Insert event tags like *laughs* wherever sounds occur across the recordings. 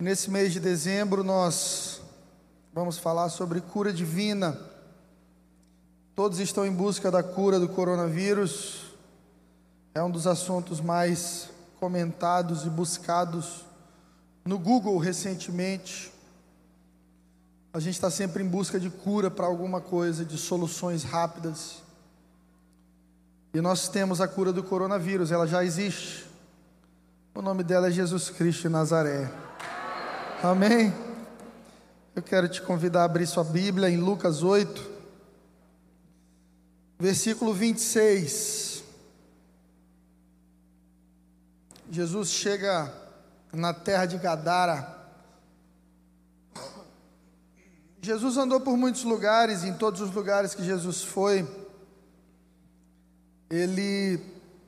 Nesse mês de dezembro nós vamos falar sobre cura divina. Todos estão em busca da cura do coronavírus. É um dos assuntos mais comentados e buscados no Google recentemente. A gente está sempre em busca de cura para alguma coisa, de soluções rápidas. E nós temos a cura do coronavírus, ela já existe. O nome dela é Jesus Cristo de Nazaré. Amém? Eu quero te convidar a abrir sua Bíblia em Lucas 8, versículo 26. Jesus chega na terra de Gadara. Jesus andou por muitos lugares, em todos os lugares que Jesus foi, ele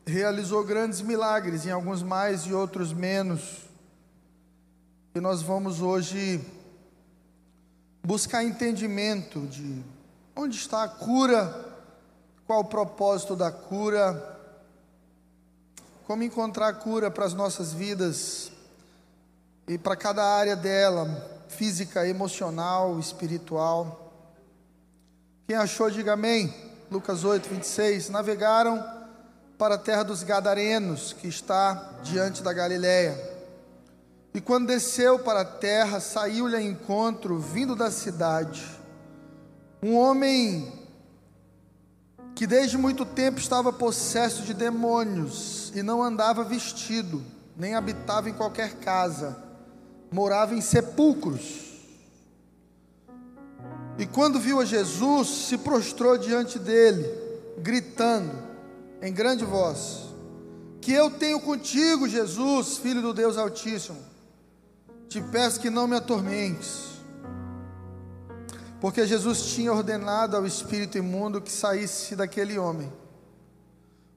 realizou grandes milagres, em alguns mais e outros menos. E nós vamos hoje buscar entendimento de onde está a cura, qual o propósito da cura, como encontrar a cura para as nossas vidas e para cada área dela, física, emocional, espiritual. Quem achou, diga amém. Lucas 8, 26. Navegaram para a terra dos Gadarenos, que está diante da Galiléia. E quando desceu para a terra, saiu-lhe a encontro, vindo da cidade, um homem que desde muito tempo estava possesso de demônios e não andava vestido, nem habitava em qualquer casa, morava em sepulcros. E quando viu a Jesus, se prostrou diante dele, gritando em grande voz: Que eu tenho contigo, Jesus, filho do Deus Altíssimo te peço que não me atormentes. Porque Jesus tinha ordenado ao espírito imundo que saísse daquele homem,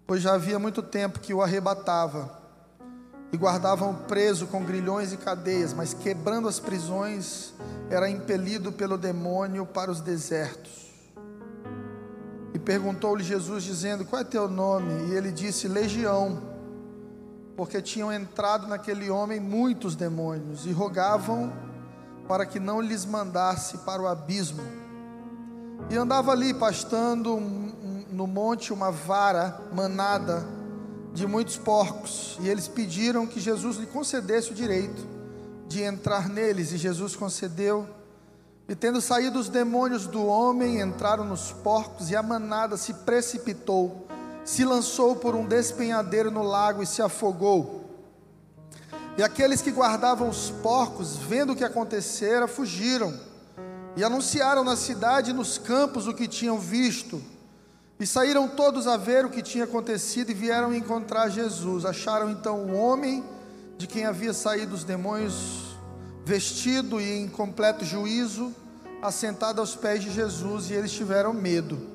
pois já havia muito tempo que o arrebatava e guardavam preso com grilhões e cadeias, mas quebrando as prisões, era impelido pelo demônio para os desertos. E perguntou-lhe Jesus, dizendo: Qual é teu nome? E ele disse: Legião porque tinham entrado naquele homem muitos demônios e rogavam para que não lhes mandasse para o abismo. E andava ali pastando no monte uma vara manada de muitos porcos, e eles pediram que Jesus lhe concedesse o direito de entrar neles, e Jesus concedeu. E tendo saído os demônios do homem, entraram nos porcos, e a manada se precipitou se lançou por um despenhadeiro no lago e se afogou. E aqueles que guardavam os porcos, vendo o que acontecera, fugiram e anunciaram na cidade e nos campos o que tinham visto. E saíram todos a ver o que tinha acontecido e vieram encontrar Jesus. Acharam então o homem de quem havia saído os demônios, vestido e em completo juízo, assentado aos pés de Jesus, e eles tiveram medo.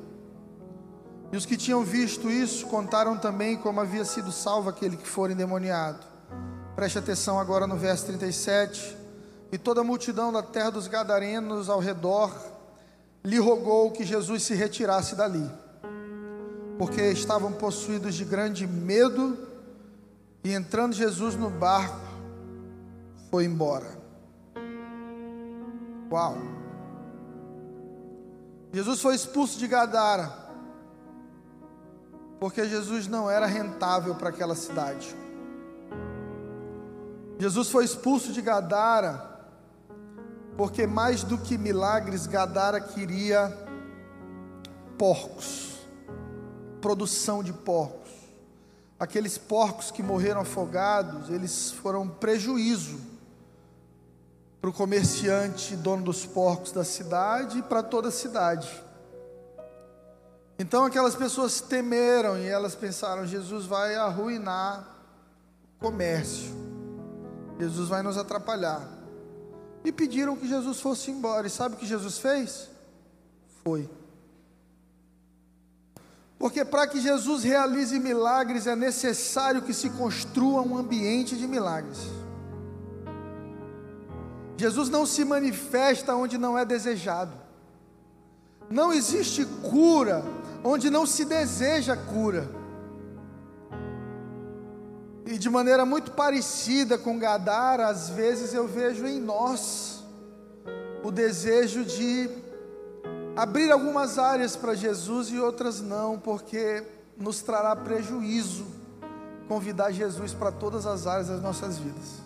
E os que tinham visto isso contaram também como havia sido salvo aquele que for endemoniado. Preste atenção agora no verso 37. E toda a multidão da terra dos Gadarenos ao redor lhe rogou que Jesus se retirasse dali, porque estavam possuídos de grande medo, e entrando Jesus no barco, foi embora. Uau! Jesus foi expulso de Gadara porque Jesus não era rentável para aquela cidade. Jesus foi expulso de Gadara, porque mais do que milagres, Gadara queria porcos, produção de porcos. Aqueles porcos que morreram afogados, eles foram prejuízo para o comerciante, dono dos porcos da cidade e para toda a cidade. Então aquelas pessoas temeram e elas pensaram: Jesus vai arruinar o comércio, Jesus vai nos atrapalhar. E pediram que Jesus fosse embora. E sabe o que Jesus fez? Foi. Porque para que Jesus realize milagres é necessário que se construa um ambiente de milagres. Jesus não se manifesta onde não é desejado. Não existe cura onde não se deseja cura. E de maneira muito parecida com Gadara, às vezes eu vejo em nós o desejo de abrir algumas áreas para Jesus e outras não, porque nos trará prejuízo convidar Jesus para todas as áreas das nossas vidas.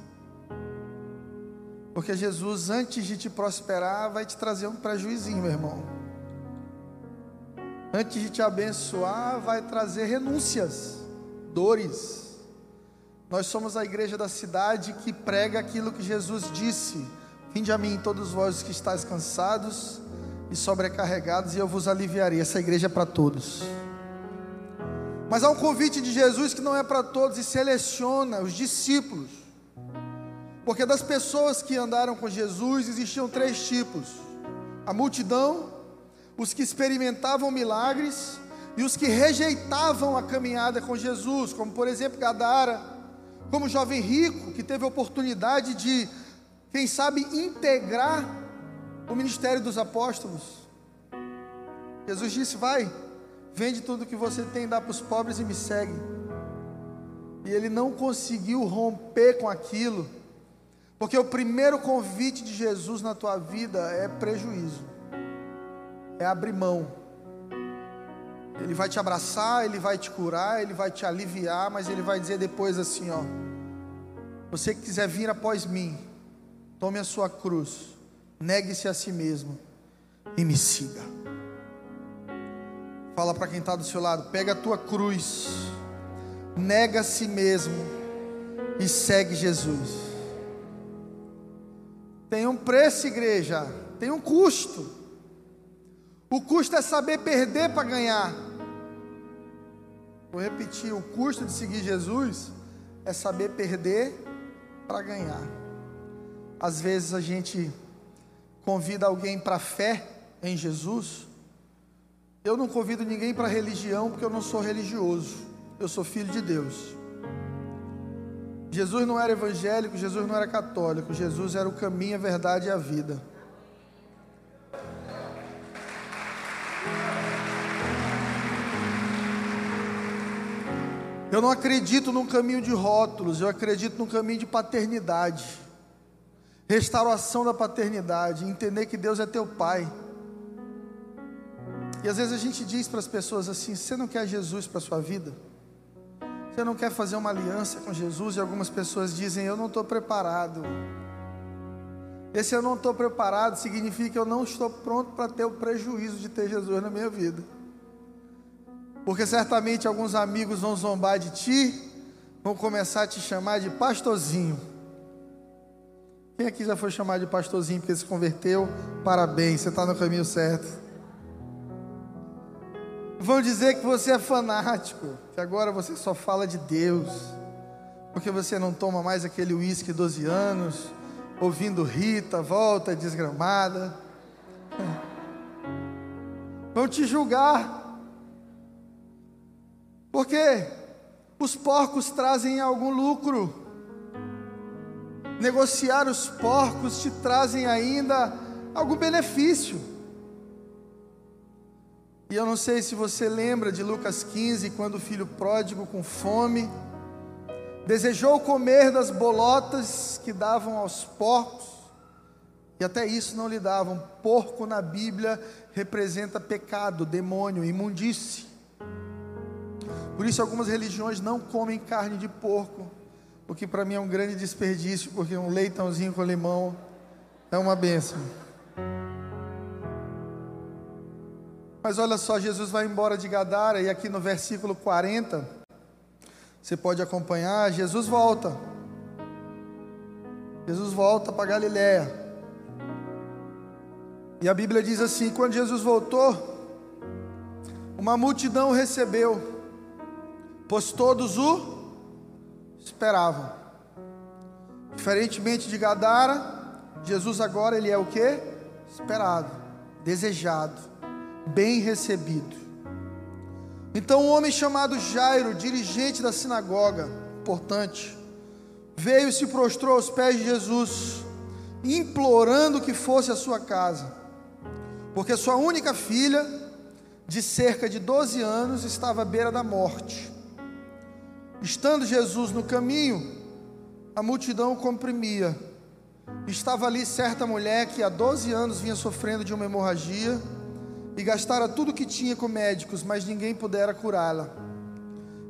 Porque Jesus, antes de te prosperar, vai te trazer um prejuízinho, meu irmão. Antes de te abençoar, vai trazer renúncias, dores. Nós somos a igreja da cidade que prega aquilo que Jesus disse: Vinde a mim, todos vós que estáis cansados e sobrecarregados, e eu vos aliviarei. Essa igreja é para todos. Mas há um convite de Jesus que não é para todos e seleciona os discípulos. Porque das pessoas que andaram com Jesus existiam três tipos: a multidão, os que experimentavam milagres e os que rejeitavam a caminhada com Jesus, como por exemplo Gadara, como o jovem rico que teve a oportunidade de, quem sabe, integrar o ministério dos apóstolos. Jesus disse: Vai, vende tudo que você tem, dá para os pobres e me segue. E ele não conseguiu romper com aquilo, porque o primeiro convite de Jesus na tua vida é prejuízo, é abrir mão. Ele vai te abraçar, ele vai te curar, ele vai te aliviar, mas ele vai dizer depois assim: ó, você que quiser vir após mim, tome a sua cruz negue-se a si mesmo e me siga. Fala para quem está do seu lado: pega a tua cruz, nega a si mesmo e segue Jesus. Tem um preço, igreja, tem um custo. O custo é saber perder para ganhar. Vou repetir: o custo de seguir Jesus é saber perder para ganhar. Às vezes a gente convida alguém para fé em Jesus, eu não convido ninguém para religião, porque eu não sou religioso, eu sou filho de Deus. Jesus não era evangélico, Jesus não era católico, Jesus era o caminho, a verdade e a vida. Eu não acredito num caminho de rótulos, eu acredito num caminho de paternidade restauração da paternidade, entender que Deus é teu pai. E às vezes a gente diz para as pessoas assim: você não quer Jesus para a sua vida? Você não quer fazer uma aliança com Jesus? E algumas pessoas dizem: eu não estou preparado. Esse eu não estou preparado significa que eu não estou pronto para ter o prejuízo de ter Jesus na minha vida. Porque certamente alguns amigos vão zombar de ti, vão começar a te chamar de pastorzinho. Quem aqui já foi chamado de pastorzinho porque se converteu? Parabéns, você está no caminho certo. Vão dizer que você é fanático, que agora você só fala de Deus, porque você não toma mais aquele uísque 12 anos, ouvindo Rita, volta desgramada. Vão te julgar, porque os porcos trazem algum lucro negociar os porcos te trazem ainda algum benefício. E eu não sei se você lembra de Lucas 15, quando o filho pródigo, com fome, desejou comer das bolotas que davam aos porcos, e até isso não lhe davam. Porco na Bíblia representa pecado, demônio, imundície. Por isso, algumas religiões não comem carne de porco o que para mim é um grande desperdício, porque um leitãozinho com limão é uma benção. Mas olha só, Jesus vai embora de Gadara e aqui no versículo 40, você pode acompanhar, Jesus volta. Jesus volta para Galiléia. E a Bíblia diz assim: quando Jesus voltou, uma multidão recebeu, pois todos o esperavam. Diferentemente de Gadara, Jesus agora ele é o que? Esperado, desejado, bem recebido. Então um homem chamado Jairo, dirigente da sinagoga, importante, veio e se prostrou aos pés de Jesus, implorando que fosse à sua casa, porque sua única filha, de cerca de 12 anos, estava à beira da morte. Estando Jesus no caminho, a multidão o comprimia. Estava ali certa mulher que há 12 anos vinha sofrendo de uma hemorragia e gastara tudo que tinha com médicos, mas ninguém pudera curá-la.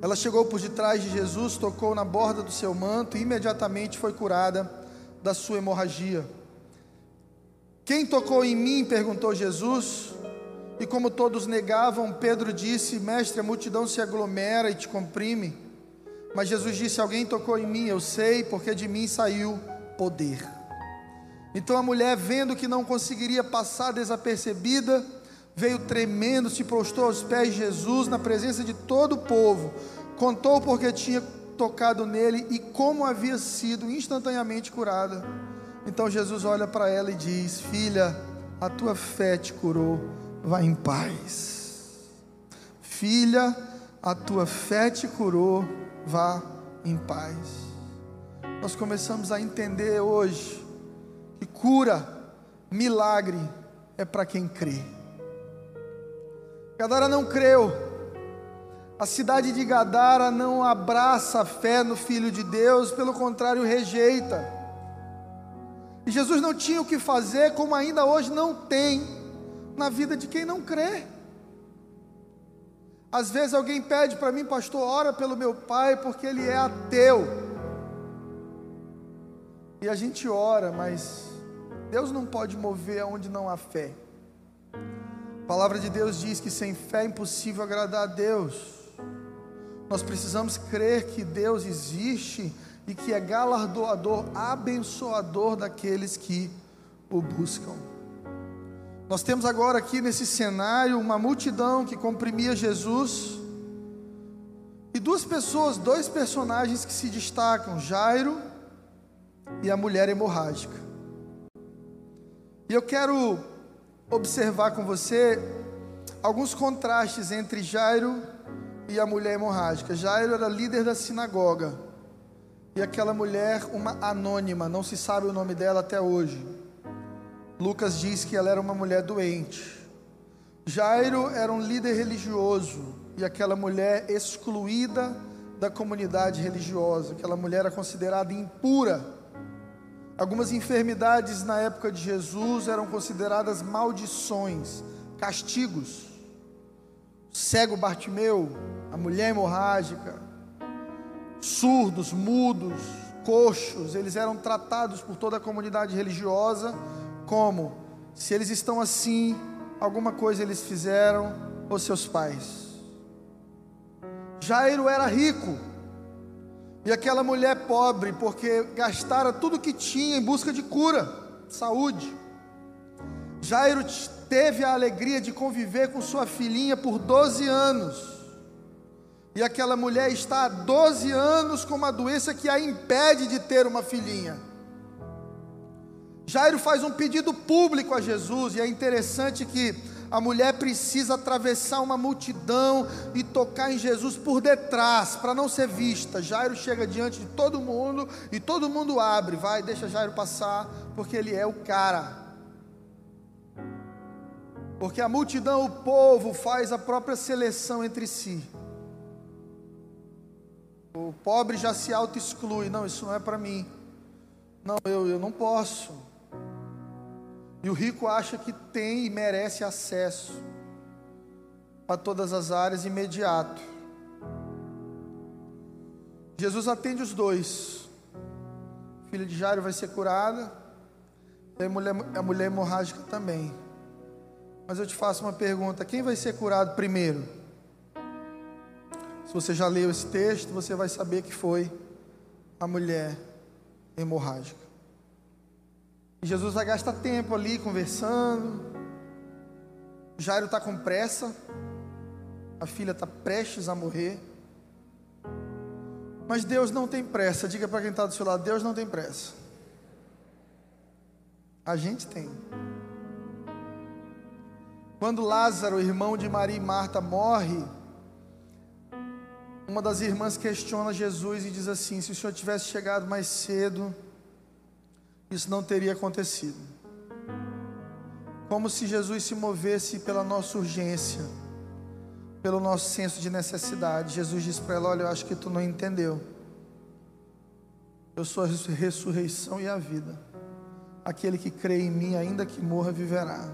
Ela chegou por detrás de Jesus, tocou na borda do seu manto e imediatamente foi curada da sua hemorragia. Quem tocou em mim? perguntou Jesus. E como todos negavam, Pedro disse: Mestre, a multidão se aglomera e te comprime. Mas Jesus disse: Alguém tocou em mim, eu sei, porque de mim saiu poder. Então a mulher, vendo que não conseguiria passar desapercebida, veio tremendo, se prostrou aos pés de Jesus, na presença de todo o povo, contou porque tinha tocado nele e como havia sido instantaneamente curada. Então Jesus olha para ela e diz: Filha, a tua fé te curou, vá em paz. Filha, a tua fé te curou, vá em paz. Nós começamos a entender hoje que cura, milagre é para quem crê. Gadara não creu. A cidade de Gadara não abraça a fé no Filho de Deus, pelo contrário, rejeita. E Jesus não tinha o que fazer, como ainda hoje não tem, na vida de quem não crê. Às vezes alguém pede para mim, pastor, ora pelo meu pai, porque ele é ateu. E a gente ora, mas Deus não pode mover aonde não há fé. A palavra de Deus diz que sem fé é impossível agradar a Deus. Nós precisamos crer que Deus existe e que é galardoador, abençoador daqueles que o buscam. Nós temos agora aqui nesse cenário uma multidão que comprimia Jesus e duas pessoas, dois personagens que se destacam: Jairo e a mulher hemorrágica. E eu quero observar com você alguns contrastes entre Jairo e a mulher hemorrágica. Jairo era líder da sinagoga e aquela mulher, uma anônima, não se sabe o nome dela até hoje. Lucas diz que ela era uma mulher doente. Jairo era um líder religioso e aquela mulher excluída da comunidade religiosa. Aquela mulher era considerada impura. Algumas enfermidades na época de Jesus eram consideradas maldições, castigos. Cego Bartimeu, a mulher hemorrágica, surdos, mudos, coxos, eles eram tratados por toda a comunidade religiosa como se eles estão assim, alguma coisa eles fizeram ou seus pais. Jairo era rico, e aquela mulher pobre, porque gastara tudo que tinha em busca de cura, saúde. Jairo teve a alegria de conviver com sua filhinha por 12 anos. E aquela mulher está há 12 anos com uma doença que a impede de ter uma filhinha. Jairo faz um pedido público a Jesus, e é interessante que a mulher precisa atravessar uma multidão e tocar em Jesus por detrás, para não ser vista. Jairo chega diante de todo mundo e todo mundo abre, vai, deixa Jairo passar, porque ele é o cara. Porque a multidão, o povo, faz a própria seleção entre si. O pobre já se auto-exclui. Não, isso não é para mim. Não, eu, eu não posso. E o rico acha que tem e merece acesso a todas as áreas imediato. Jesus atende os dois. A filha de Jairo vai ser curada, e a mulher, a mulher hemorrágica também. Mas eu te faço uma pergunta: quem vai ser curado primeiro? Se você já leu esse texto, você vai saber que foi a mulher hemorrágica. E Jesus vai gastar tempo ali conversando. Jairo está com pressa. A filha está prestes a morrer. Mas Deus não tem pressa. Diga para quem está do seu lado: Deus não tem pressa. A gente tem. Quando Lázaro, irmão de Maria e Marta, morre, uma das irmãs questiona Jesus e diz assim: se o senhor tivesse chegado mais cedo, isso não teria acontecido. Como se Jesus se movesse pela nossa urgência. pelo nosso senso de necessidade. Jesus disse para ela: Olha, eu acho que tu não entendeu. Eu sou a ressurreição e a vida. Aquele que crê em mim, ainda que morra, viverá.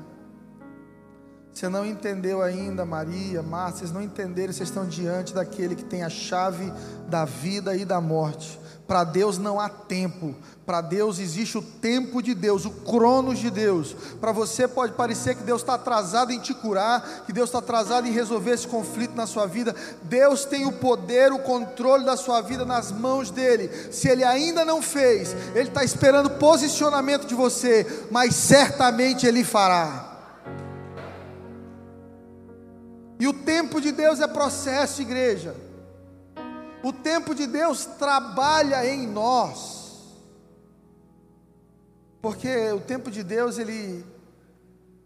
Você não entendeu ainda, Maria, Marta, vocês não entenderam, vocês estão diante daquele que tem a chave da vida e da morte. Para Deus não há tempo, para Deus existe o tempo de Deus, o cronos de Deus. Para você pode parecer que Deus está atrasado em te curar, que Deus está atrasado em resolver esse conflito na sua vida. Deus tem o poder, o controle da sua vida nas mãos dele. Se ele ainda não fez, ele está esperando posicionamento de você, mas certamente ele fará. E o tempo de Deus é processo, igreja. O tempo de Deus trabalha em nós. Porque o tempo de Deus, ele,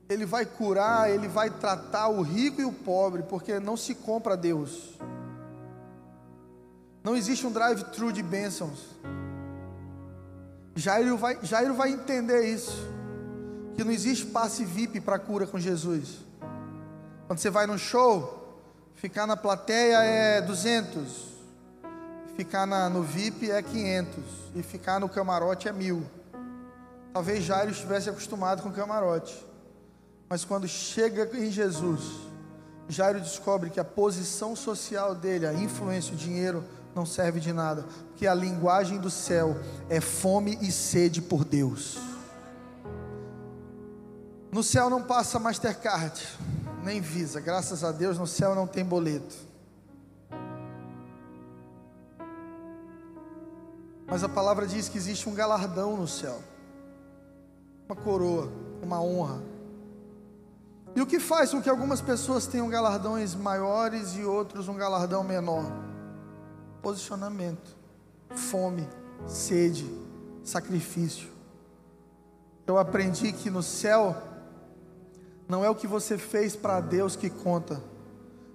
ele vai curar, ele vai tratar o rico e o pobre, porque não se compra Deus. Não existe um drive-thru de bênçãos. Jairo vai, Jairo vai entender isso. Que não existe passe VIP para cura com Jesus. Quando você vai no show, ficar na plateia é 200, ficar na, no VIP é 500 e ficar no camarote é mil. Talvez Jairo estivesse acostumado com camarote, mas quando chega em Jesus, Jairo descobre que a posição social dele, a influência, o dinheiro não serve de nada, porque a linguagem do céu é fome e sede por Deus. No céu não passa Mastercard nem Visa. Graças a Deus no céu não tem boleto. Mas a palavra diz que existe um galardão no céu, uma coroa, uma honra. E o que faz com que algumas pessoas tenham galardões maiores e outros um galardão menor? Posicionamento, fome, sede, sacrifício. Eu aprendi que no céu não é o que você fez para Deus que conta,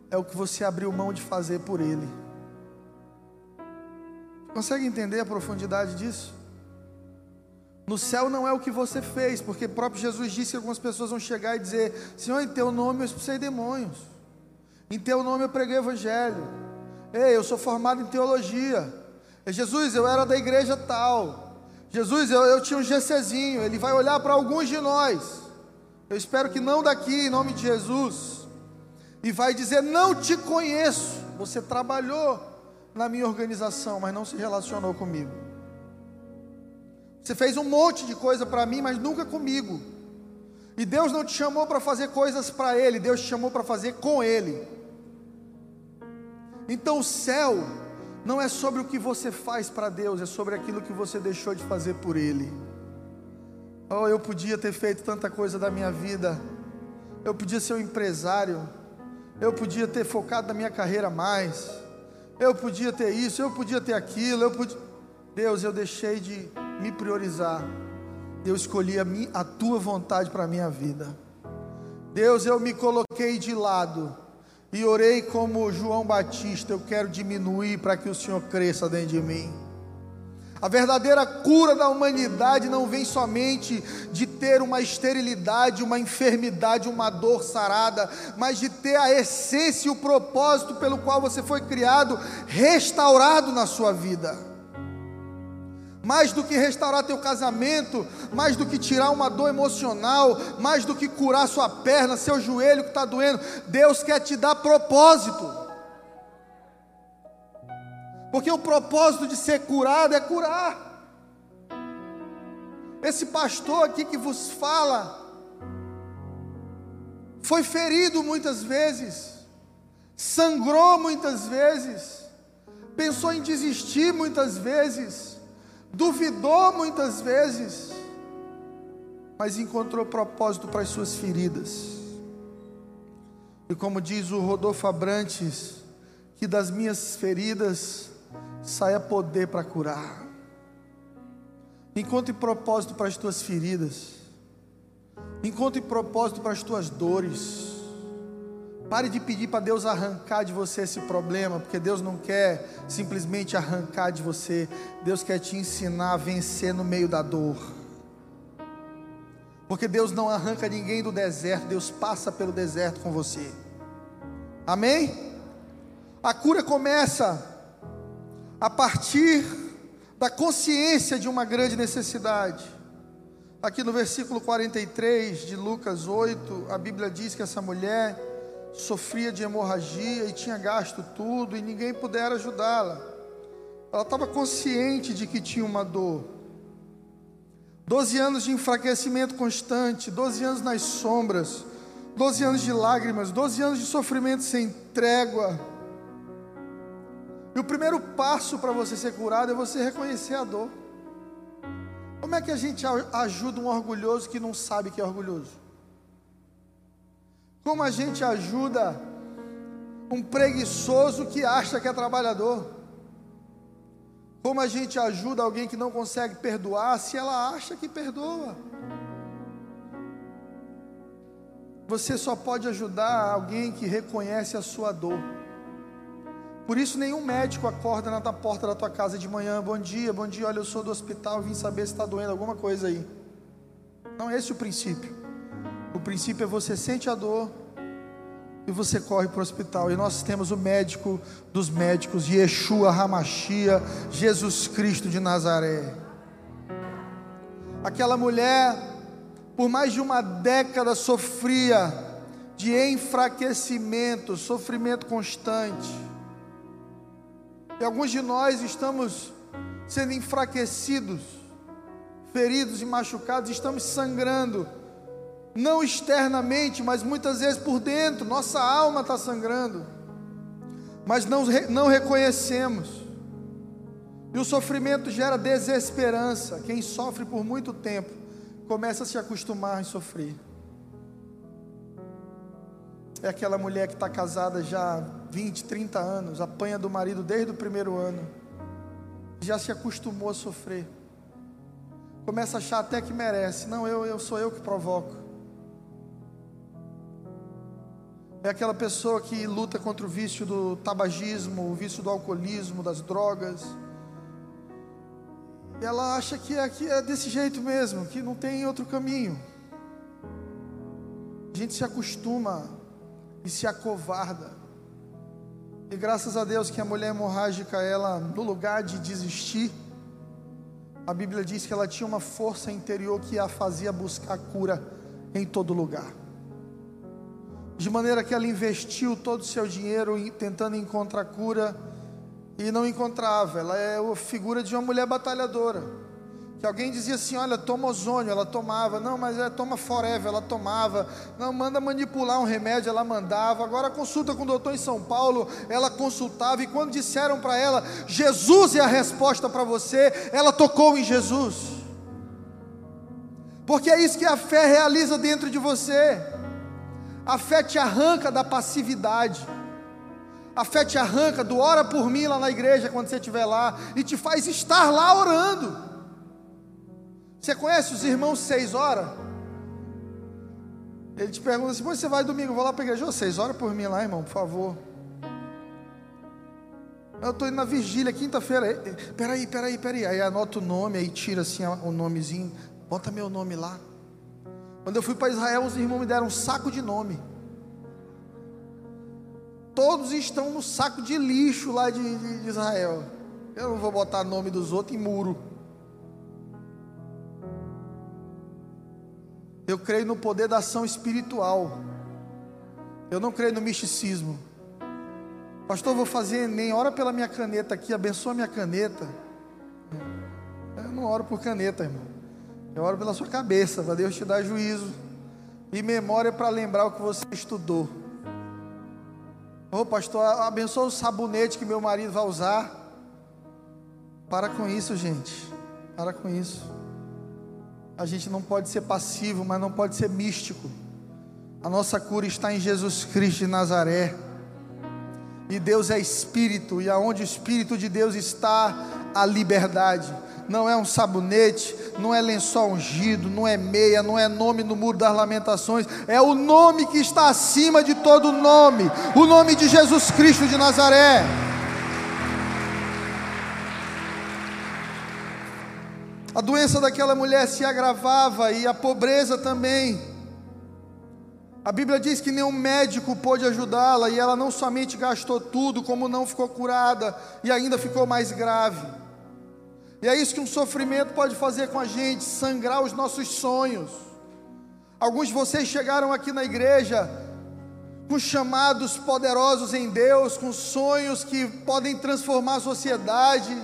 é o que você abriu mão de fazer por Ele. Consegue entender a profundidade disso? No céu não é o que você fez, porque próprio Jesus disse que algumas pessoas vão chegar e dizer: Senhor, em teu nome eu expulsei demônios, em teu nome eu preguei o evangelho, ei, eu sou formado em teologia, Jesus, eu era da igreja tal, Jesus, eu, eu tinha um GCzinho, ele vai olhar para alguns de nós eu espero que não daqui, em nome de Jesus. E vai dizer: Não te conheço. Você trabalhou na minha organização, mas não se relacionou comigo. Você fez um monte de coisa para mim, mas nunca comigo. E Deus não te chamou para fazer coisas para Ele, Deus te chamou para fazer com Ele. Então o céu não é sobre o que você faz para Deus, é sobre aquilo que você deixou de fazer por Ele. Oh, eu podia ter feito tanta coisa da minha vida. Eu podia ser um empresário. Eu podia ter focado na minha carreira mais. Eu podia ter isso, eu podia ter aquilo. Eu podia... Deus, eu deixei de me priorizar. Eu escolhi a, a tua vontade para a minha vida. Deus, eu me coloquei de lado e orei como João Batista. Eu quero diminuir para que o Senhor cresça dentro de mim. A verdadeira cura da humanidade não vem somente de ter uma esterilidade, uma enfermidade, uma dor sarada, mas de ter a essência e o propósito pelo qual você foi criado restaurado na sua vida. Mais do que restaurar teu casamento, mais do que tirar uma dor emocional, mais do que curar sua perna, seu joelho que está doendo, Deus quer te dar propósito. Porque o propósito de ser curado é curar. Esse pastor aqui que vos fala, foi ferido muitas vezes, sangrou muitas vezes, pensou em desistir muitas vezes, duvidou muitas vezes, mas encontrou propósito para as suas feridas. E como diz o Rodolfo Abrantes, que das minhas feridas saia poder para curar. Encontre propósito para as tuas feridas. Encontre propósito para as tuas dores. Pare de pedir para Deus arrancar de você esse problema, porque Deus não quer simplesmente arrancar de você, Deus quer te ensinar a vencer no meio da dor. Porque Deus não arranca ninguém do deserto, Deus passa pelo deserto com você. Amém? A cura começa a partir da consciência de uma grande necessidade. Aqui no versículo 43 de Lucas 8, a Bíblia diz que essa mulher sofria de hemorragia e tinha gasto tudo e ninguém pudera ajudá-la. Ela estava consciente de que tinha uma dor. Doze anos de enfraquecimento constante, doze anos nas sombras, doze anos de lágrimas, doze anos de sofrimento sem trégua. E o primeiro passo para você ser curado é você reconhecer a dor. Como é que a gente ajuda um orgulhoso que não sabe que é orgulhoso? Como a gente ajuda um preguiçoso que acha que é trabalhador? Como a gente ajuda alguém que não consegue perdoar se ela acha que perdoa? Você só pode ajudar alguém que reconhece a sua dor. Por isso nenhum médico acorda na porta da tua casa de manhã, bom dia, bom dia, olha, eu sou do hospital, vim saber se está doendo alguma coisa aí. Não, esse é o princípio. O princípio é você sente a dor e você corre para o hospital. E nós temos o médico dos médicos, Yeshua Hamashia, Jesus Cristo de Nazaré. Aquela mulher, por mais de uma década, sofria de enfraquecimento, sofrimento constante. E alguns de nós estamos sendo enfraquecidos, feridos e machucados, estamos sangrando não externamente, mas muitas vezes por dentro, nossa alma está sangrando, mas não, não reconhecemos. E o sofrimento gera desesperança. Quem sofre por muito tempo começa a se acostumar em sofrer. É aquela mulher que está casada já 20, 30 anos, apanha do marido desde o primeiro ano, já se acostumou a sofrer. Começa a achar até que merece. Não, eu, eu sou eu que provoco. É aquela pessoa que luta contra o vício do tabagismo, o vício do alcoolismo, das drogas. E ela acha que aqui é desse jeito mesmo, que não tem outro caminho. A gente se acostuma e se acovarda. E graças a Deus que a mulher hemorrágica, ela, no lugar de desistir, a Bíblia diz que ela tinha uma força interior que a fazia buscar cura em todo lugar de maneira que ela investiu todo o seu dinheiro tentando encontrar cura e não encontrava. Ela é a figura de uma mulher batalhadora. Que alguém dizia assim: Olha, toma ozônio, ela tomava. Não, mas é toma forever, ela tomava. Não, manda manipular um remédio, ela mandava. Agora consulta com o doutor em São Paulo, ela consultava. E quando disseram para ela: Jesus é a resposta para você, ela tocou em Jesus. Porque é isso que a fé realiza dentro de você. A fé te arranca da passividade. A fé te arranca do ora por mim lá na igreja quando você estiver lá e te faz estar lá orando. Você conhece os irmãos seis horas? Ele te pergunta assim: você vai domingo? vou lá para a igreja. Oh, seis horas por mim lá, irmão, por favor. Eu estou indo na vigília, quinta-feira. Peraí, peraí, peraí. Aí anota o nome, aí tira assim o nomezinho. Bota meu nome lá. Quando eu fui para Israel, os irmãos me deram um saco de nome. Todos estão no saco de lixo lá de, de, de Israel. Eu não vou botar nome dos outros em muro. Eu creio no poder da ação espiritual. Eu não creio no misticismo. Pastor, vou fazer nem ora pela minha caneta aqui, abençoa minha caneta. Eu não oro por caneta, irmão. Eu oro pela sua cabeça, para Deus te dar juízo e memória para lembrar o que você estudou. Ô oh, pastor, abençoa o sabonete que meu marido vai usar. Para com isso, gente. Para com isso. A gente não pode ser passivo, mas não pode ser místico. A nossa cura está em Jesus Cristo de Nazaré. E Deus é Espírito, e aonde o Espírito de Deus está, a liberdade não é um sabonete, não é lençol ungido, não é meia, não é nome no muro das lamentações, é o nome que está acima de todo nome, o nome de Jesus Cristo de Nazaré. A doença daquela mulher se agravava e a pobreza também. A Bíblia diz que nenhum médico pôde ajudá-la e ela não somente gastou tudo, como não ficou curada e ainda ficou mais grave. E é isso que um sofrimento pode fazer com a gente, sangrar os nossos sonhos. Alguns de vocês chegaram aqui na igreja com chamados poderosos em Deus, com sonhos que podem transformar a sociedade,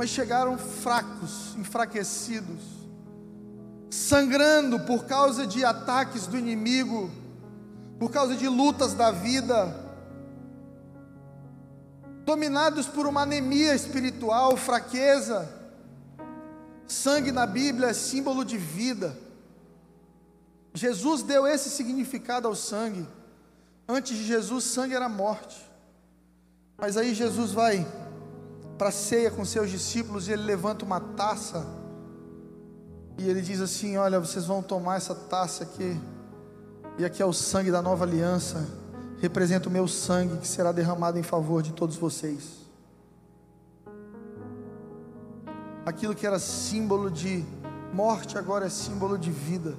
mas chegaram fracos, enfraquecidos, sangrando por causa de ataques do inimigo, por causa de lutas da vida, dominados por uma anemia espiritual, fraqueza. Sangue na Bíblia é símbolo de vida. Jesus deu esse significado ao sangue. Antes de Jesus, sangue era morte. Mas aí Jesus vai para ceia com seus discípulos e ele levanta uma taça. E ele diz assim: Olha, vocês vão tomar essa taça aqui. E aqui é o sangue da nova aliança. Representa o meu sangue que será derramado em favor de todos vocês. Aquilo que era símbolo de morte agora é símbolo de vida.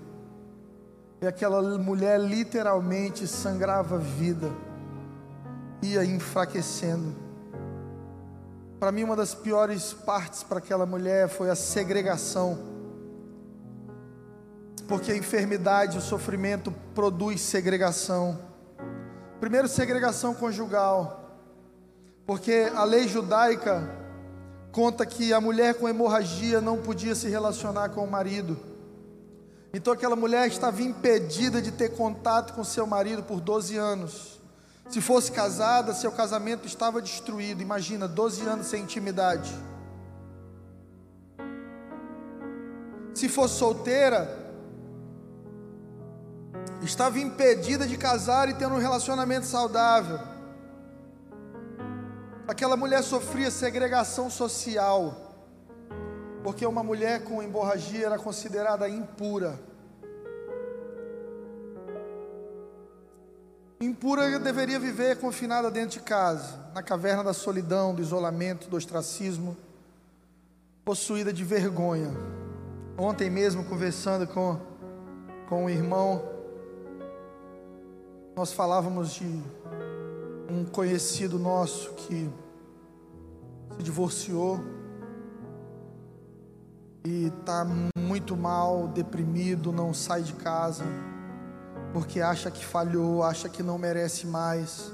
E aquela mulher literalmente sangrava vida, ia enfraquecendo. Para mim, uma das piores partes para aquela mulher foi a segregação, porque a enfermidade, o sofrimento produz segregação. Primeiro, segregação conjugal, porque a lei judaica conta que a mulher com hemorragia não podia se relacionar com o marido. Então aquela mulher estava impedida de ter contato com seu marido por 12 anos. Se fosse casada, seu casamento estava destruído. Imagina, 12 anos sem intimidade. Se fosse solteira, estava impedida de casar e ter um relacionamento saudável. Aquela mulher sofria segregação social porque uma mulher com hemorragia era considerada impura. Impura deveria viver confinada dentro de casa, na caverna da solidão, do isolamento, do ostracismo, possuída de vergonha. Ontem mesmo, conversando com, com um irmão, nós falávamos de um conhecido nosso que se divorciou e está muito mal, deprimido, não sai de casa, porque acha que falhou, acha que não merece mais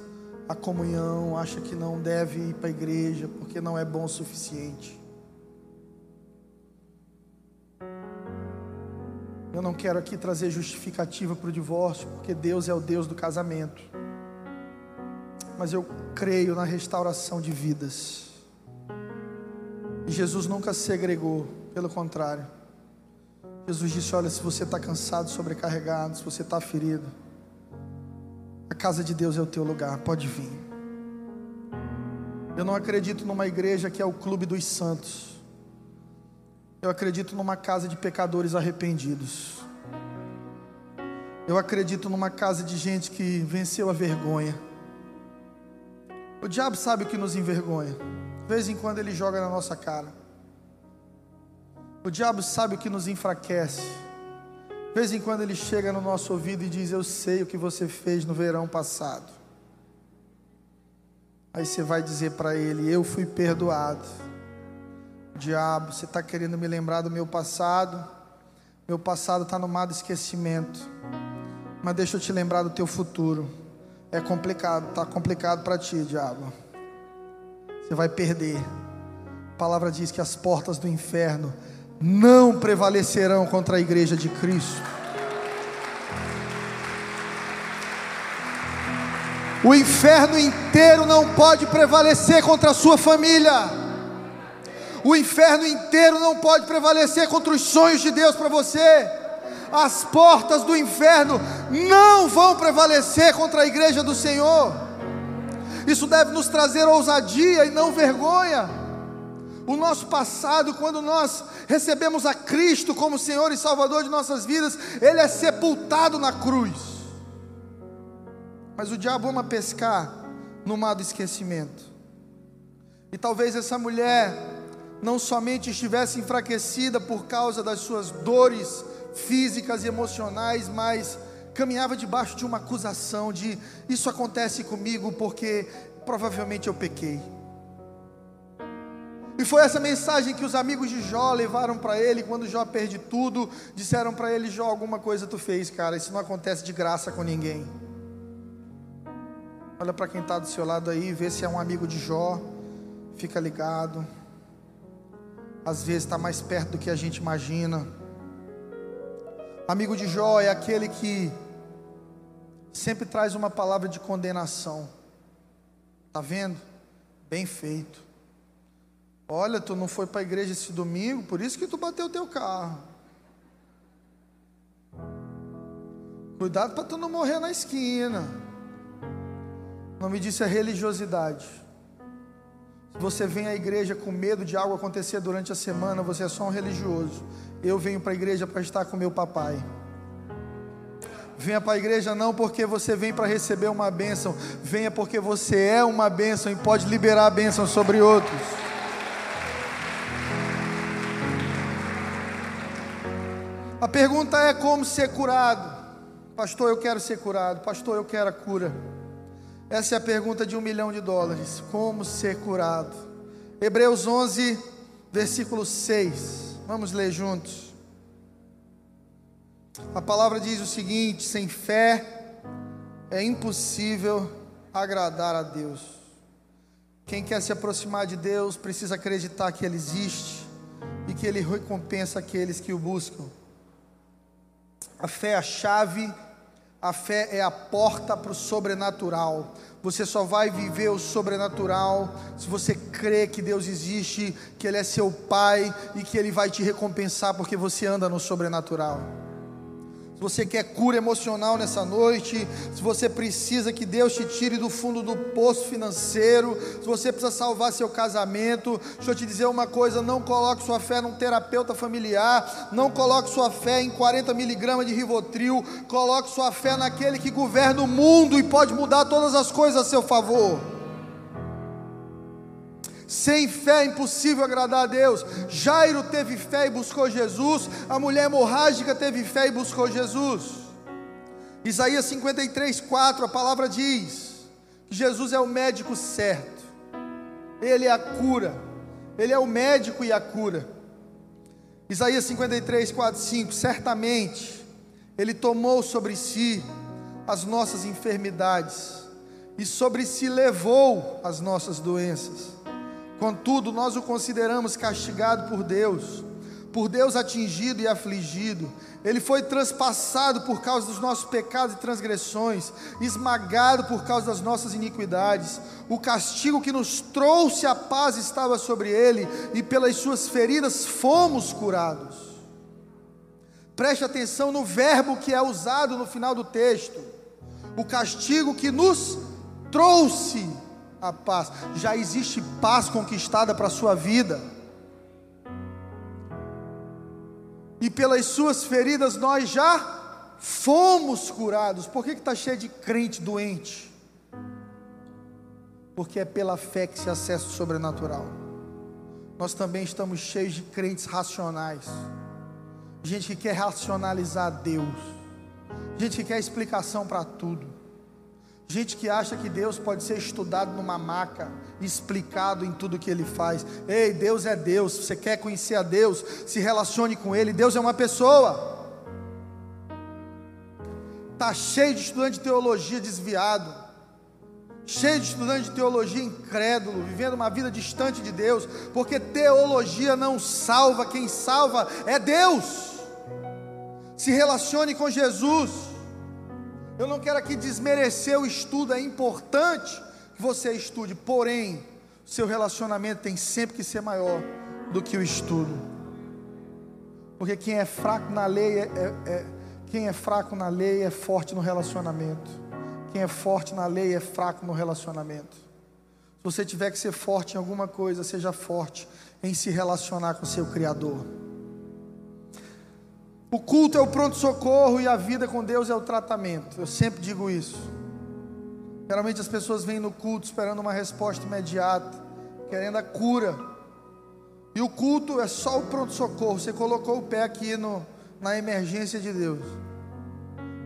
a comunhão, acha que não deve ir para a igreja, porque não é bom o suficiente. Eu não quero aqui trazer justificativa para o divórcio, porque Deus é o Deus do casamento. Mas eu creio na restauração de vidas. E Jesus nunca segregou. Pelo contrário, Jesus disse: Olha, se você está cansado, sobrecarregado, se você está ferido, a casa de Deus é o teu lugar, pode vir. Eu não acredito numa igreja que é o clube dos santos. Eu acredito numa casa de pecadores arrependidos. Eu acredito numa casa de gente que venceu a vergonha. O diabo sabe o que nos envergonha. De vez em quando ele joga na nossa cara. O diabo sabe o que nos enfraquece. De vez em quando ele chega no nosso ouvido e diz: Eu sei o que você fez no verão passado. Aí você vai dizer para ele: Eu fui perdoado. Diabo, você está querendo me lembrar do meu passado? Meu passado está no mar do esquecimento. Mas deixa eu te lembrar do teu futuro. É complicado, está complicado para ti, diabo. Você vai perder. A palavra diz que as portas do inferno não prevalecerão contra a igreja de Cristo. O inferno inteiro não pode prevalecer contra a sua família. O inferno inteiro não pode prevalecer contra os sonhos de Deus para você. As portas do inferno não vão prevalecer contra a igreja do Senhor. Isso deve nos trazer ousadia e não vergonha o nosso passado, quando nós recebemos a Cristo como Senhor e Salvador de nossas vidas, Ele é sepultado na cruz. Mas o diabo ama pescar no mar do esquecimento. E talvez essa mulher não somente estivesse enfraquecida por causa das suas dores físicas e emocionais, mas caminhava debaixo de uma acusação de isso acontece comigo porque provavelmente eu pequei. E foi essa mensagem que os amigos de Jó levaram para ele quando Jó perde tudo, disseram para ele: Jó, alguma coisa tu fez, cara, isso não acontece de graça com ninguém. Olha para quem está do seu lado aí, vê se é um amigo de Jó, fica ligado. Às vezes está mais perto do que a gente imagina. Amigo de Jó é aquele que sempre traz uma palavra de condenação. Tá vendo? Bem feito. Olha, tu não foi para a igreja esse domingo, por isso que tu bateu o teu carro. Cuidado para tu não morrer na esquina. O nome disso é religiosidade. Se você vem à igreja com medo de algo acontecer durante a semana, você é só um religioso. Eu venho para a igreja para estar com meu papai. Venha para a igreja não porque você vem para receber uma bênção, venha porque você é uma bênção e pode liberar a bênção sobre outros. A pergunta é como ser curado. Pastor, eu quero ser curado. Pastor, eu quero a cura. Essa é a pergunta de um milhão de dólares. Como ser curado? Hebreus 11, versículo 6. Vamos ler juntos. A palavra diz o seguinte: sem fé é impossível agradar a Deus. Quem quer se aproximar de Deus precisa acreditar que Ele existe e que Ele recompensa aqueles que o buscam. A fé é a chave, a fé é a porta para o sobrenatural. Você só vai viver o sobrenatural se você crê que Deus existe, que Ele é seu Pai e que Ele vai te recompensar porque você anda no sobrenatural se você quer cura emocional nessa noite, se você precisa que Deus te tire do fundo do poço financeiro, se você precisa salvar seu casamento, deixa eu te dizer uma coisa: não coloque sua fé num terapeuta familiar, não coloque sua fé em 40 miligramas de Rivotril, coloque sua fé naquele que governa o mundo e pode mudar todas as coisas a seu favor. Sem fé é impossível agradar a Deus. Jairo teve fé e buscou Jesus. A mulher hemorrágica teve fé e buscou Jesus. Isaías 53, 4, a palavra diz que Jesus é o médico certo. Ele é a cura. Ele é o médico e a cura. Isaías 53, 4, 5. Certamente Ele tomou sobre si as nossas enfermidades e sobre si levou as nossas doenças. Contudo, nós o consideramos castigado por Deus, por Deus atingido e afligido. Ele foi transpassado por causa dos nossos pecados e transgressões, esmagado por causa das nossas iniquidades. O castigo que nos trouxe a paz estava sobre ele, e pelas suas feridas fomos curados. Preste atenção no verbo que é usado no final do texto. O castigo que nos trouxe a paz. Já existe paz conquistada para a sua vida. E pelas suas feridas nós já fomos curados. Por que está cheio de crente doente? Porque é pela fé que se acessa o sobrenatural. Nós também estamos cheios de crentes racionais. Gente que quer racionalizar Deus. Gente que quer explicação para tudo. Gente que acha que Deus pode ser estudado numa maca, explicado em tudo que ele faz. Ei, Deus é Deus. Se você quer conhecer a Deus, se relacione com Ele. Deus é uma pessoa. Está cheio de estudante de teologia desviado, cheio de estudante de teologia incrédulo, vivendo uma vida distante de Deus, porque teologia não salva, quem salva é Deus. Se relacione com Jesus. Eu não quero aqui desmerecer o estudo, é importante que você estude, porém, seu relacionamento tem sempre que ser maior do que o estudo. Porque quem é fraco na lei é, é, é, quem é fraco na lei é forte no relacionamento. Quem é forte na lei é fraco no relacionamento. Se você tiver que ser forte em alguma coisa, seja forte em se relacionar com seu Criador. O culto é o pronto-socorro e a vida com Deus é o tratamento. Eu sempre digo isso. Geralmente as pessoas vêm no culto esperando uma resposta imediata, querendo a cura. E o culto é só o pronto-socorro. Você colocou o pé aqui no, na emergência de Deus.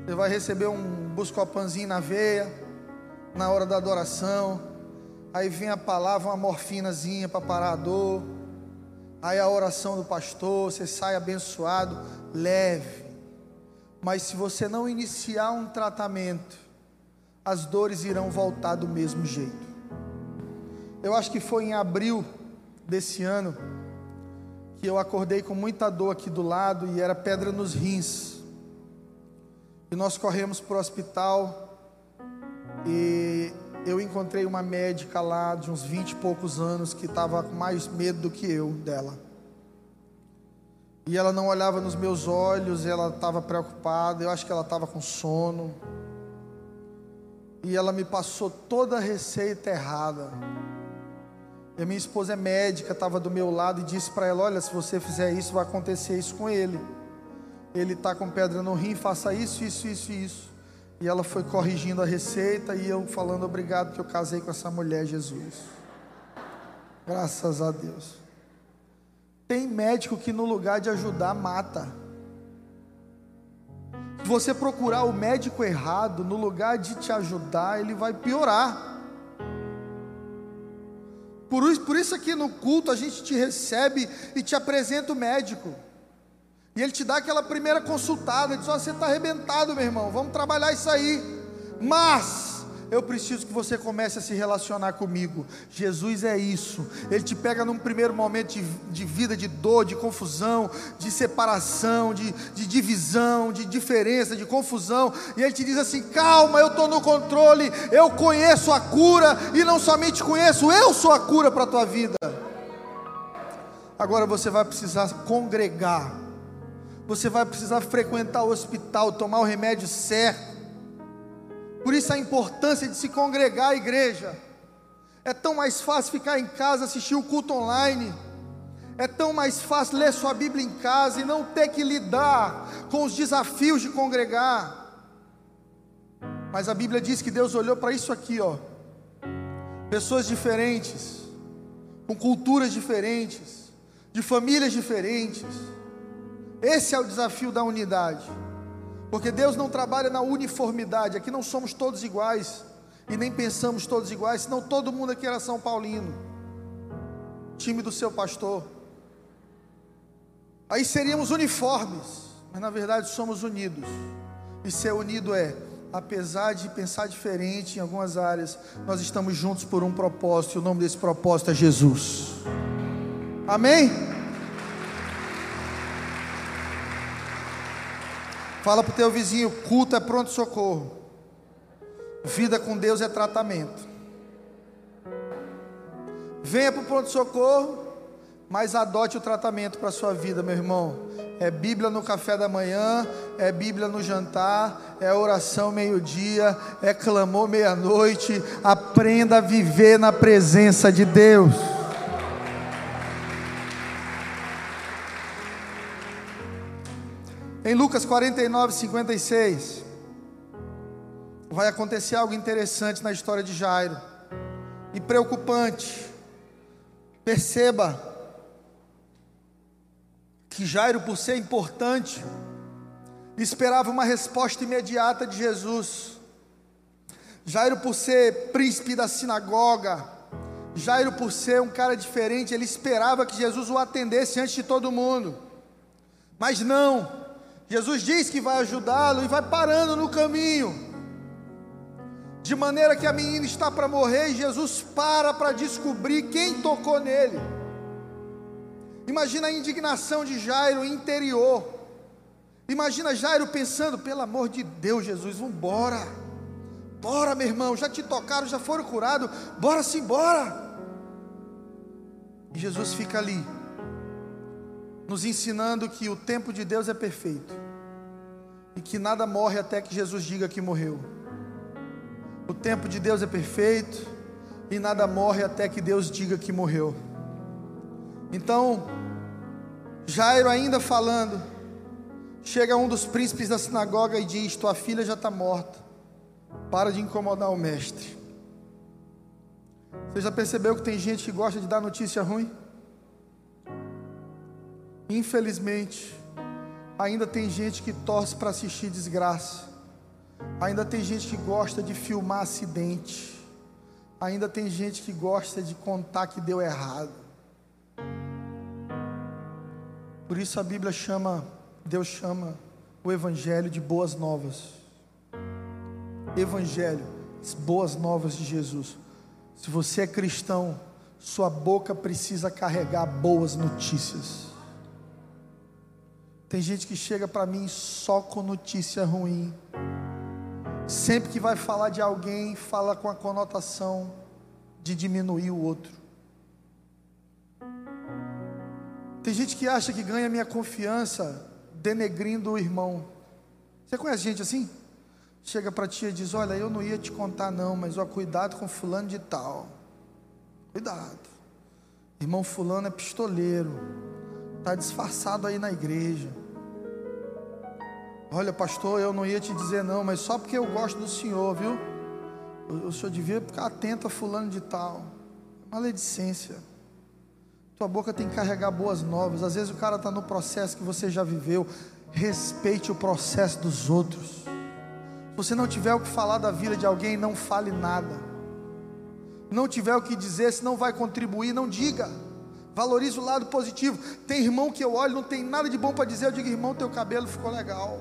Você vai receber um buscopanzinho na veia, na hora da adoração. Aí vem a palavra, uma morfinazinha para parar a dor. Aí a oração do pastor, você sai abençoado, leve. Mas se você não iniciar um tratamento, as dores irão voltar do mesmo jeito. Eu acho que foi em abril desse ano que eu acordei com muita dor aqui do lado e era pedra nos rins. E nós corremos para o hospital e eu encontrei uma médica lá de uns 20 e poucos anos que estava com mais medo do que eu dela. E ela não olhava nos meus olhos, ela estava preocupada, eu acho que ela estava com sono. E ela me passou toda a receita errada. E a minha esposa é médica, estava do meu lado e disse para ela: Olha, se você fizer isso, vai acontecer isso com ele. Ele está com pedra no rim, faça isso, isso, isso, isso. E ela foi corrigindo a receita e eu falando obrigado que eu casei com essa mulher, Jesus. Graças a Deus. Tem médico que no lugar de ajudar mata. Se você procurar o médico errado, no lugar de te ajudar, ele vai piorar. Por isso, por isso aqui no culto a gente te recebe e te apresenta o médico. E ele te dá aquela primeira consultada, diz: oh, você está arrebentado, meu irmão, vamos trabalhar isso aí. Mas eu preciso que você comece a se relacionar comigo. Jesus é isso. Ele te pega num primeiro momento de, de vida, de dor, de confusão, de separação, de, de divisão, de diferença, de confusão. E ele te diz assim: calma, eu estou no controle, eu conheço a cura, e não somente conheço, eu sou a cura para a tua vida. Agora você vai precisar congregar, você vai precisar frequentar o hospital, tomar o remédio certo por isso a importância de se congregar à igreja. É tão mais fácil ficar em casa, assistir o culto online. É tão mais fácil ler sua Bíblia em casa e não ter que lidar com os desafios de congregar. Mas a Bíblia diz que Deus olhou para isso aqui, ó. Pessoas diferentes, com culturas diferentes, de famílias diferentes. Esse é o desafio da unidade. Porque Deus não trabalha na uniformidade. Aqui não somos todos iguais. E nem pensamos todos iguais. Senão todo mundo aqui era São Paulino. Time do seu pastor. Aí seríamos uniformes. Mas na verdade somos unidos. E ser unido é, apesar de pensar diferente em algumas áreas, nós estamos juntos por um propósito. E o nome desse propósito é Jesus. Amém? Fala para o teu vizinho: culto é pronto-socorro, vida com Deus é tratamento. Venha para o pronto-socorro, mas adote o tratamento para a sua vida, meu irmão. É Bíblia no café da manhã, é Bíblia no jantar, é oração meio-dia, é clamor meia-noite. Aprenda a viver na presença de Deus. Em Lucas 49, 56, vai acontecer algo interessante na história de Jairo e preocupante. Perceba que Jairo, por ser importante, esperava uma resposta imediata de Jesus. Jairo, por ser príncipe da sinagoga, Jairo, por ser um cara diferente, ele esperava que Jesus o atendesse antes de todo mundo. Mas não, Jesus diz que vai ajudá-lo e vai parando no caminho, de maneira que a menina está para morrer e Jesus para para descobrir quem tocou nele. Imagina a indignação de Jairo interior. Imagina Jairo pensando: pelo amor de Deus, Jesus, vamos embora. Bora, meu irmão, já te tocaram, já foram curados, bora-se embora. E Jesus fica ali nos ensinando que o tempo de Deus é perfeito e que nada morre até que Jesus diga que morreu. O tempo de Deus é perfeito e nada morre até que Deus diga que morreu. Então, Jairo ainda falando, chega um dos príncipes da sinagoga e diz: Tua filha já está morta, para de incomodar o mestre. Você já percebeu que tem gente que gosta de dar notícia ruim? Infelizmente, ainda tem gente que torce para assistir desgraça. Ainda tem gente que gosta de filmar acidente. Ainda tem gente que gosta de contar que deu errado. Por isso a Bíblia chama, Deus chama o Evangelho de boas novas. Evangelho, boas novas de Jesus. Se você é cristão, sua boca precisa carregar boas notícias. Tem gente que chega para mim só com notícia ruim. Sempre que vai falar de alguém, fala com a conotação de diminuir o outro. Tem gente que acha que ganha minha confiança denegrindo o irmão. Você conhece gente assim? Chega para ti e diz: Olha, eu não ia te contar, não, mas ó, cuidado com fulano de tal. Cuidado. Irmão fulano é pistoleiro. Está disfarçado aí na igreja. Olha, pastor, eu não ia te dizer não, mas só porque eu gosto do senhor, viu? O, senhor devia ficar atento a fulano de tal. Maledicência. Tua boca tem que carregar boas novas. Às vezes o cara está no processo que você já viveu. Respeite o processo dos outros. Se você não tiver o que falar da vida de alguém, não fale nada não tiver o que dizer, se não vai contribuir, não diga. Valorize o lado positivo. Tem irmão que eu olho, não tem nada de bom para dizer, eu digo, irmão, teu cabelo ficou legal.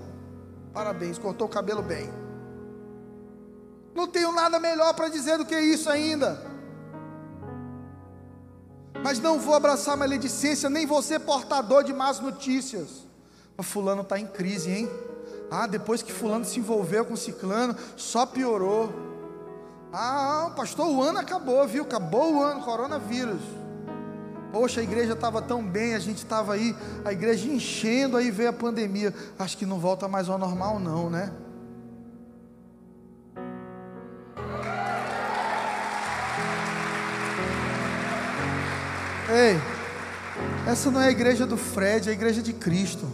Parabéns, cortou o cabelo bem. Não tenho nada melhor para dizer do que isso ainda. Mas não vou abraçar maledicência, nem vou ser portador de más notícias. O fulano está em crise, hein? Ah, depois que fulano se envolveu com ciclano, só piorou. Ah, pastor, o ano acabou, viu? Acabou o ano, coronavírus. Poxa, a igreja estava tão bem, a gente estava aí, a igreja enchendo, aí veio a pandemia. Acho que não volta mais ao normal, não, né? Ei, essa não é a igreja do Fred, é a igreja de Cristo.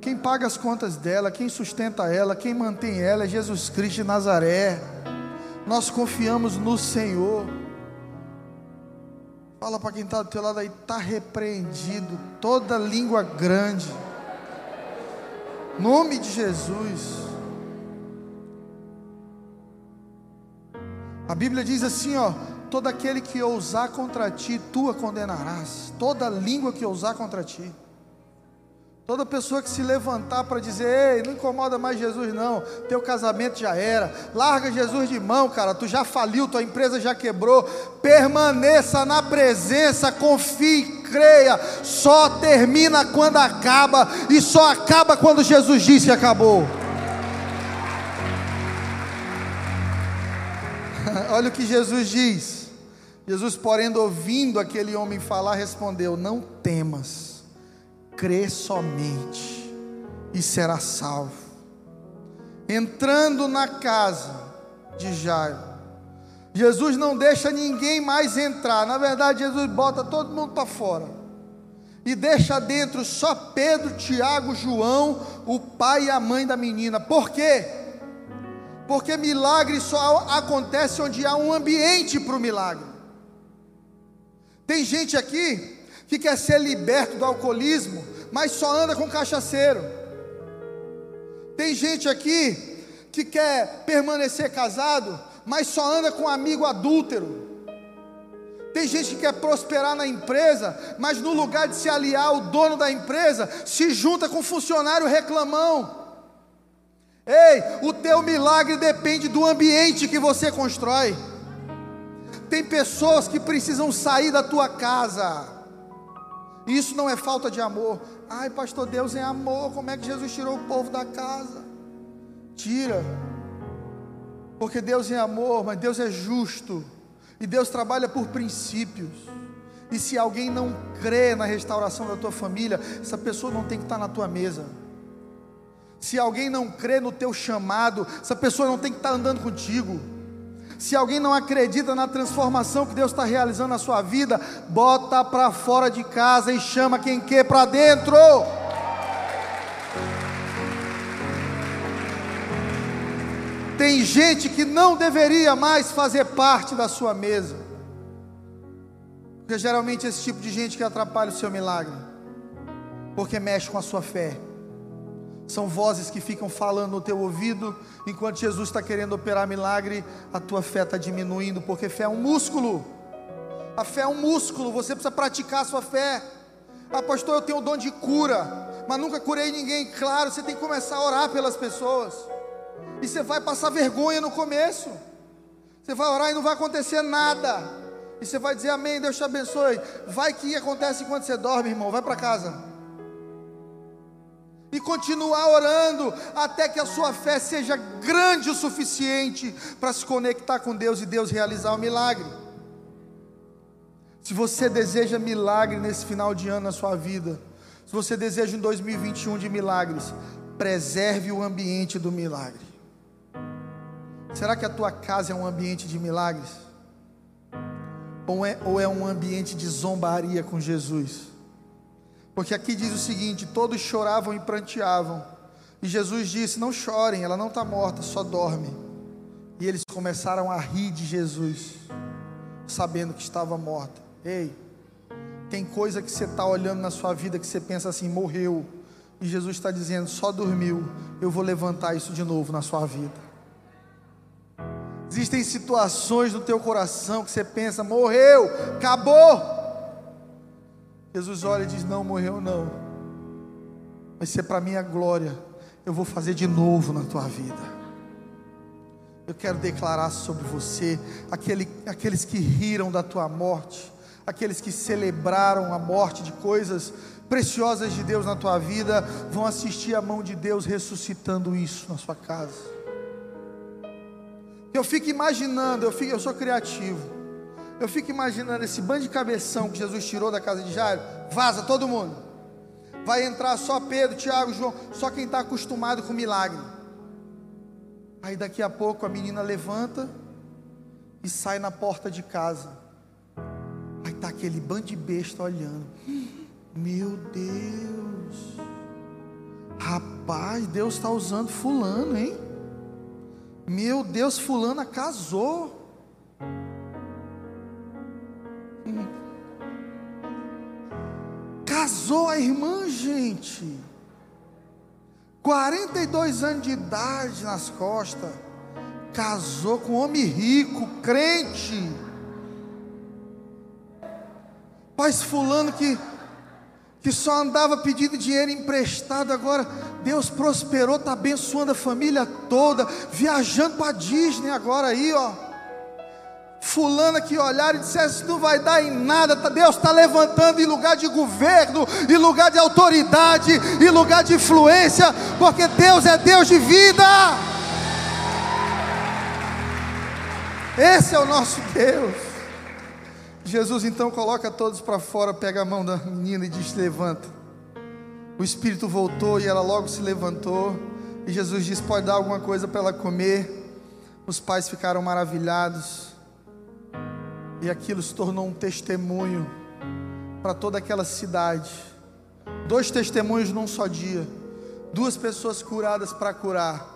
Quem paga as contas dela, quem sustenta ela, quem mantém ela é Jesus Cristo de Nazaré nós confiamos no Senhor. Fala para quem está do teu lado aí, está repreendido toda língua grande. Nome de Jesus. A Bíblia diz assim, ó: todo aquele que ousar contra ti, tu a condenarás. Toda língua que ousar contra ti. Toda pessoa que se levantar para dizer, ei, não incomoda mais Jesus não, teu casamento já era, larga Jesus de mão, cara, tu já faliu, tua empresa já quebrou, permaneça na presença, confie, creia, só termina quando acaba, e só acaba quando Jesus disse que acabou. *laughs* Olha o que Jesus diz. Jesus, porém, ouvindo aquele homem falar, respondeu: Não temas crê somente e será salvo. Entrando na casa de Jairo, Jesus não deixa ninguém mais entrar. Na verdade, Jesus bota todo mundo para fora e deixa dentro só Pedro, Tiago, João, o pai e a mãe da menina. Por quê? Porque milagre só acontece onde há um ambiente para o milagre. Tem gente aqui que quer ser liberto do alcoolismo, mas só anda com cachaceiro. Tem gente aqui que quer permanecer casado, mas só anda com amigo adúltero. Tem gente que quer prosperar na empresa, mas no lugar de se aliar ao dono da empresa, se junta com funcionário reclamão. Ei, o teu milagre depende do ambiente que você constrói. Tem pessoas que precisam sair da tua casa. Isso não é falta de amor. Ai, pastor, Deus é amor. Como é que Jesus tirou o povo da casa? Tira. Porque Deus é amor, mas Deus é justo. E Deus trabalha por princípios. E se alguém não crê na restauração da tua família, essa pessoa não tem que estar na tua mesa. Se alguém não crê no teu chamado, essa pessoa não tem que estar andando contigo. Se alguém não acredita na transformação que Deus está realizando na sua vida, bota para fora de casa e chama quem quer para dentro. Tem gente que não deveria mais fazer parte da sua mesa, porque geralmente é esse tipo de gente que atrapalha o seu milagre, porque mexe com a sua fé. São vozes que ficam falando no teu ouvido, enquanto Jesus está querendo operar milagre, a tua fé está diminuindo, porque fé é um músculo. A fé é um músculo, você precisa praticar a sua fé. Ah, pastor, eu tenho o dom de cura, mas nunca curei ninguém. Claro, você tem que começar a orar pelas pessoas. E você vai passar vergonha no começo. Você vai orar e não vai acontecer nada. E você vai dizer amém, Deus te abençoe. Vai que acontece enquanto você dorme, irmão. Vai para casa. E continuar orando até que a sua fé seja grande o suficiente para se conectar com Deus e Deus realizar o milagre. Se você deseja milagre nesse final de ano na sua vida, se você deseja um 2021 de milagres, preserve o ambiente do milagre. Será que a tua casa é um ambiente de milagres? Ou é, ou é um ambiente de zombaria com Jesus? Porque aqui diz o seguinte: todos choravam e pranteavam. E Jesus disse: Não chorem, ela não está morta, só dorme. E eles começaram a rir de Jesus, sabendo que estava morta. Ei, tem coisa que você está olhando na sua vida que você pensa assim, morreu. E Jesus está dizendo, só dormiu. Eu vou levantar isso de novo na sua vida. Existem situações no teu coração que você pensa, morreu, acabou. Jesus olha e diz: Não, morreu não. Vai ser para minha glória. Eu vou fazer de novo na tua vida. Eu quero declarar sobre você, aquele, aqueles que riram da tua morte, aqueles que celebraram a morte de coisas preciosas de Deus na tua vida, vão assistir a mão de Deus ressuscitando isso na sua casa. Eu fico imaginando, eu, fico, eu sou criativo. Eu fico imaginando esse bando de cabeção que Jesus tirou da casa de Jairo. Vaza todo mundo. Vai entrar só Pedro, Tiago, João, só quem está acostumado com milagre. Aí daqui a pouco a menina levanta e sai na porta de casa. Aí está aquele bando de besta olhando. Meu Deus. Rapaz, Deus está usando fulano, hein? Meu Deus, fulana casou. Casou a irmã, gente. 42 anos de idade nas costas. Casou com um homem rico, crente. Paz fulano que que só andava pedindo dinheiro emprestado, agora Deus prosperou, está abençoando a família toda, viajando para Disney agora aí, ó. Fulana que olhar e dissesse: não vai dar em nada, tá, Deus está levantando em lugar de governo, em lugar de autoridade, em lugar de influência, porque Deus é Deus de vida. Esse é o nosso Deus. Jesus então coloca todos para fora, pega a mão da menina e diz: Levanta. O espírito voltou e ela logo se levantou. E Jesus disse: Pode dar alguma coisa para ela comer. Os pais ficaram maravilhados. E aquilo se tornou um testemunho para toda aquela cidade. Dois testemunhos num só dia. Duas pessoas curadas para curar.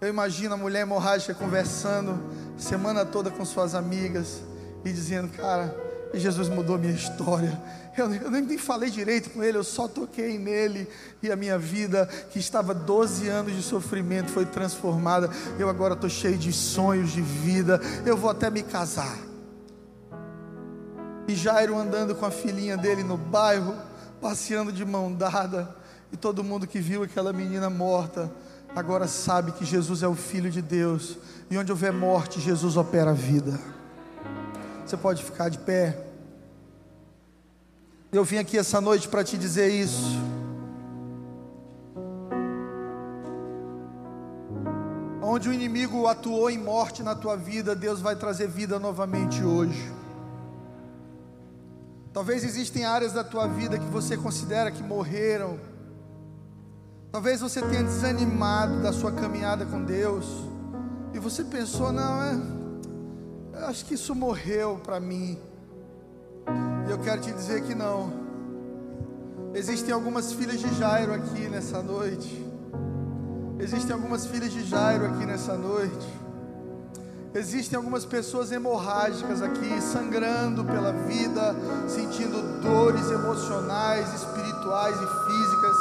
Eu imagino a mulher hemorrágica conversando semana toda com suas amigas e dizendo: Cara, Jesus mudou minha história. Eu, eu, nem falei direito com ele, eu só toquei nele. E a minha vida, que estava 12 anos de sofrimento, foi transformada. Eu agora estou cheio de sonhos de vida. Eu vou até me casar. E Jairo andando com a filhinha dele no bairro, passeando de mão dada. E todo mundo que viu aquela menina morta, agora sabe que Jesus é o Filho de Deus. E onde houver morte, Jesus opera a vida. Você pode ficar de pé. Eu vim aqui essa noite para te dizer isso. Onde o inimigo atuou em morte na tua vida, Deus vai trazer vida novamente hoje. Talvez existem áreas da tua vida que você considera que morreram. Talvez você tenha desanimado da sua caminhada com Deus. E você pensou, não, é eu acho que isso morreu para mim. E eu quero te dizer que não. Existem algumas filhas de Jairo aqui nessa noite. Existem algumas filhas de Jairo aqui nessa noite. Existem algumas pessoas hemorrágicas aqui, sangrando pela vida, sentindo dores emocionais, espirituais e físicas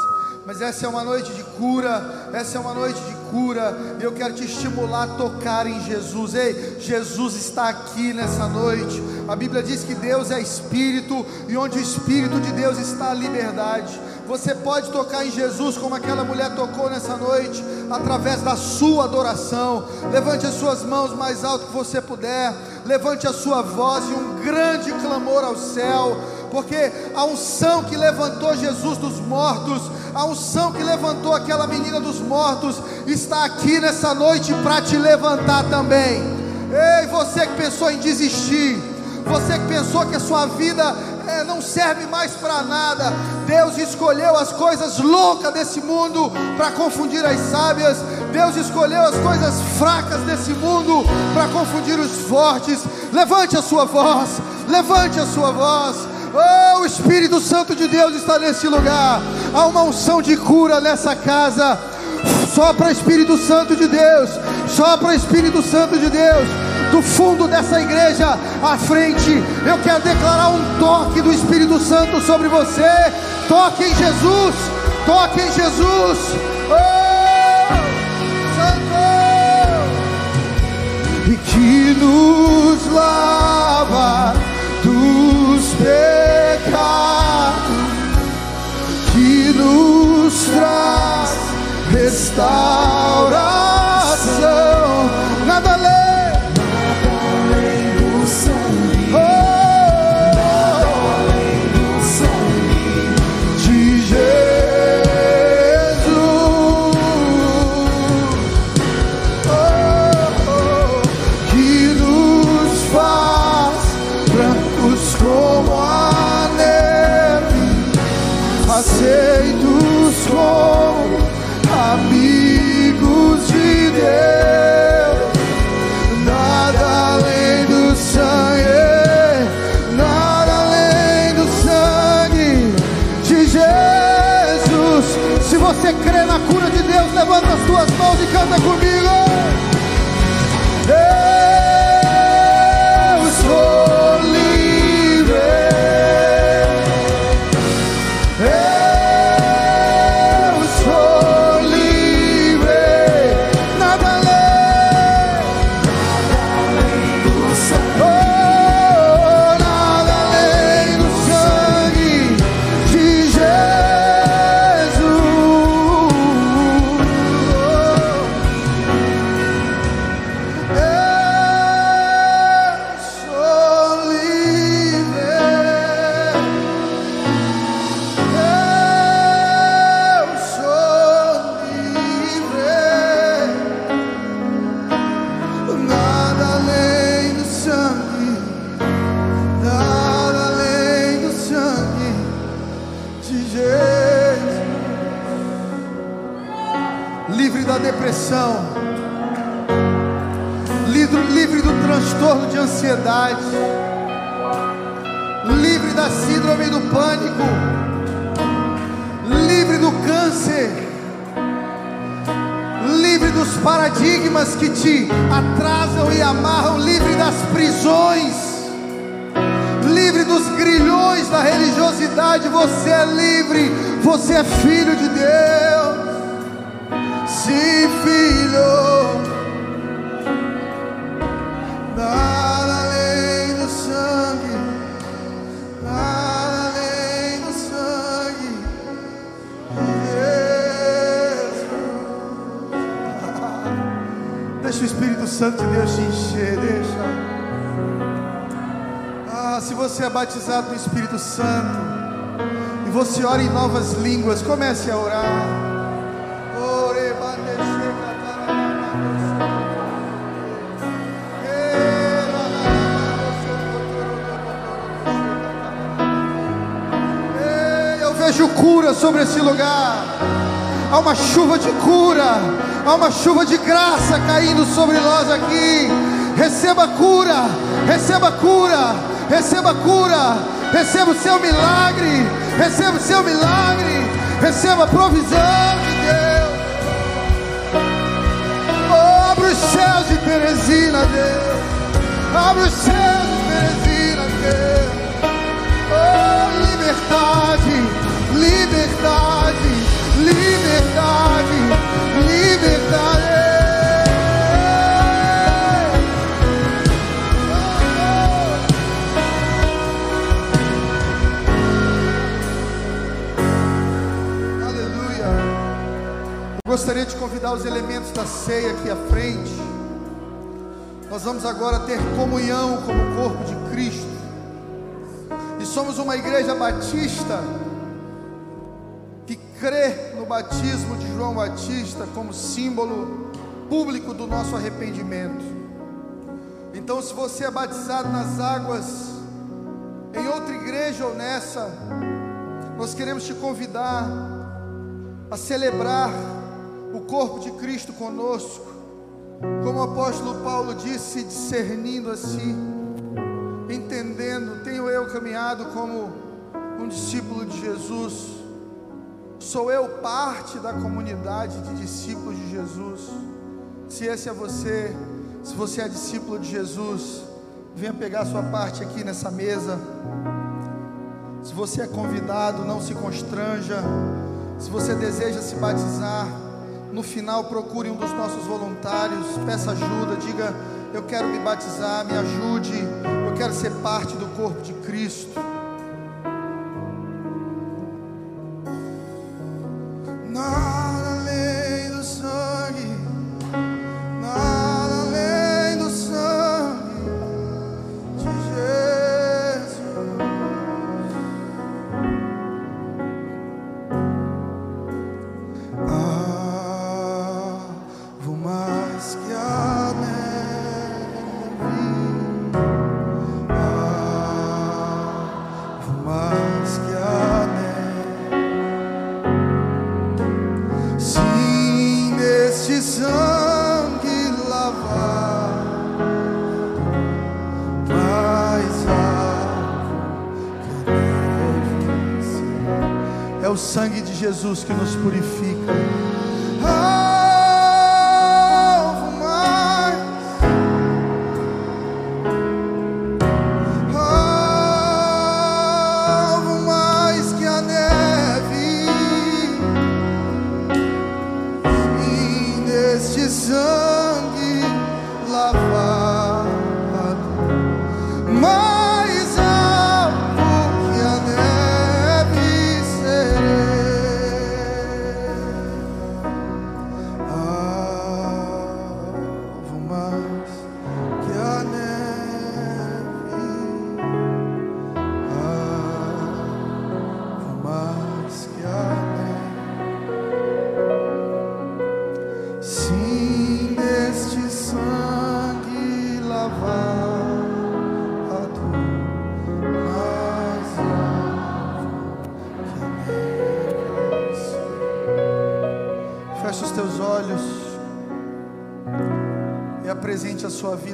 Mas essa é uma noite de cura, essa é uma noite de cura. E eu quero te estimular a tocar em Jesus. Ei, Jesus está aqui nessa noite. A Bíblia diz que Deus é espírito e onde o espírito de Deus está a liberdade. Você pode tocar em Jesus como aquela mulher tocou nessa noite, através da sua adoração. Levante as suas mãos mais alto que você puder. Levante a sua voz e um grande clamor ao céu porque a unção que levantou Jesus dos mortos, a unção que levantou aquela menina dos mortos, está aqui nessa noite para te levantar também. Ei, você que pensou em desistir, você que pensou que a sua vida é, não serve mais para nada, Deus escolheu as coisas loucas desse mundo para confundir as sábias, Deus escolheu as coisas fracas desse mundo para confundir os fortes. Levante a sua voz, levante a sua voz. Oh, o Espírito Santo de Deus está nesse lugar. Há uma unção de cura nessa casa. Só para Espírito Santo de Deus. Só para Espírito Santo de Deus. Do fundo dessa igreja à frente, eu quero declarar um toque do Espírito Santo sobre você. Toque em Jesus. Toque em Jesus. Oh, Santo. E que nos lava dos pecados que nos traz restauração. Vejo cura sobre esse lugar. Há uma chuva de cura, há uma chuva de graça caindo sobre nós aqui. Receba cura, receba cura, receba cura, receba o seu milagre, receba o seu milagre, receba a provisão de Deus. Oh, abre os céus de Teresina, Deus. Abre os céus de Teresina, Deus. Oh, liberdade, liberdade, liberdade, liberdade. Aleluia. Eu gostaria de convidar os elementos da ceia aqui à frente. Nós vamos agora ter comunhão como corpo de Cristo. E somos uma igreja batista batismo de João Batista como símbolo público do nosso arrependimento. Então, se você é batizado nas águas em outra igreja ou nessa, nós queremos te convidar a celebrar o corpo de Cristo conosco, como o apóstolo Paulo disse, discernindo assim, entendendo, tenho eu caminhado como um discípulo de Jesus, sou eu parte da comunidade de discípulos de Jesus. Se esse é você, se você é discípulo de Jesus, venha pegar sua parte aqui nessa mesa. Se você é convidado, não se constranja. Se você deseja se batizar, no final procure um dos nossos voluntários, peça ajuda, diga: Eu quero me batizar, me ajude, eu quero ser parte do corpo de Cristo. Jesus que nos purifica.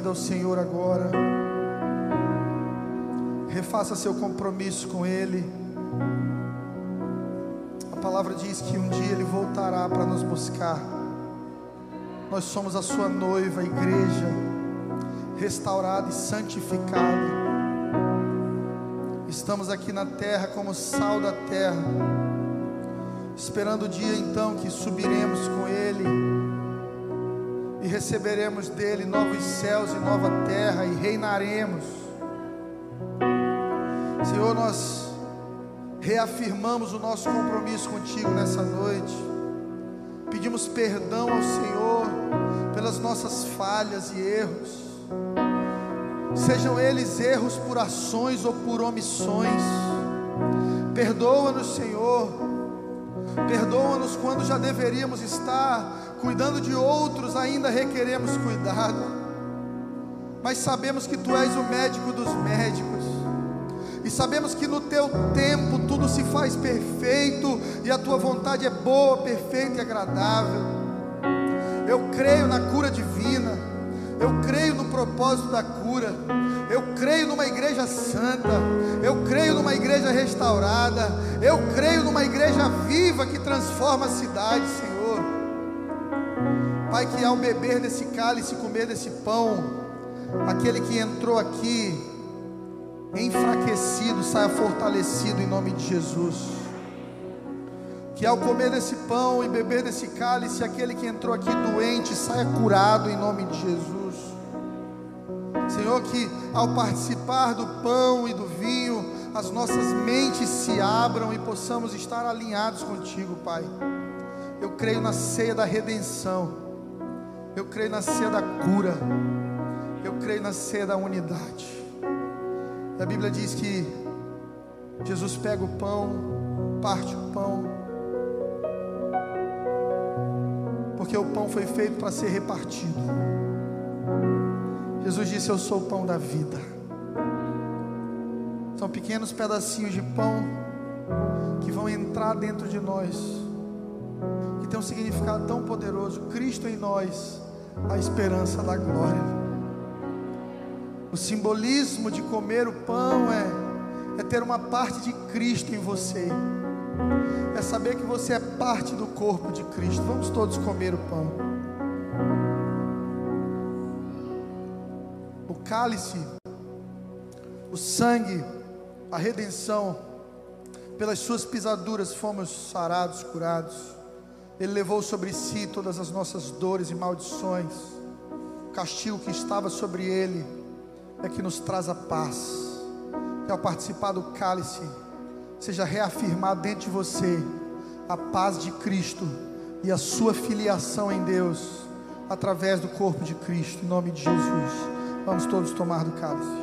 Vida ao Senhor agora. Refaça seu compromisso com Ele. A palavra diz que um dia Ele voltará para nos buscar. Nós somos a Sua noiva, a igreja, restaurada e santificada. Estamos aqui na terra como sal da terra esperando o dia então que subiremos com Ele receberemos dele novos céus e nova terra e reinaremos. Senhor, nós reafirmamos o nosso compromisso contigo nessa noite. Pedimos perdão ao Senhor pelas nossas falhas e erros. Sejam eles erros por ações ou por omissões. Perdoa-nos, Senhor. Perdoa-nos quando já deveríamos estar cuidando de outros, ainda requeremos cuidado. Mas sabemos que tu és o médico dos médicos. E sabemos que no teu tempo tudo se faz perfeito e a tua vontade é boa, perfeita e agradável. Eu creio na cura divina. Eu creio no propósito da cura. Eu creio numa igreja santa. Eu creio numa igreja restaurada. Eu creio numa igreja viva que transforma a cidade, Senhor. Pai, que ao beber desse cálice comer desse pão, aquele que entrou aqui enfraquecido saia fortalecido em nome de Jesus. Que ao comer desse pão e beber desse cálice, aquele que entrou aqui doente saia curado em nome de Jesus. Senhor, que ao participar do pão e do vinho, as nossas mentes se abram e possamos estar alinhados contigo, Pai. Eu creio na ceia da redenção. Eu creio na ceia da cura. Eu creio na ceia da unidade. A Bíblia diz que Jesus pega o pão, parte o pão, porque o pão foi feito para ser repartido. Jesus disse: Eu sou o pão da vida. São pequenos pedacinhos de pão que vão entrar dentro de nós, que tem um significado tão poderoso. Cristo em nós, a esperança da glória. O simbolismo de comer o pão é, é ter uma parte de Cristo em você, é saber que você é parte do corpo de Cristo. Vamos todos comer o pão. O cálice, o sangue, a redenção, pelas suas pisaduras fomos sarados, curados. Ele levou sobre si todas as nossas dores e maldições. O castigo que estava sobre ele é que nos traz a paz. Que ao participar do cálice, seja reafirmado dentro de você a paz de Cristo e a sua filiação em Deus através do corpo de Cristo, em nome de Jesus. Vamos todos tomar do cálice.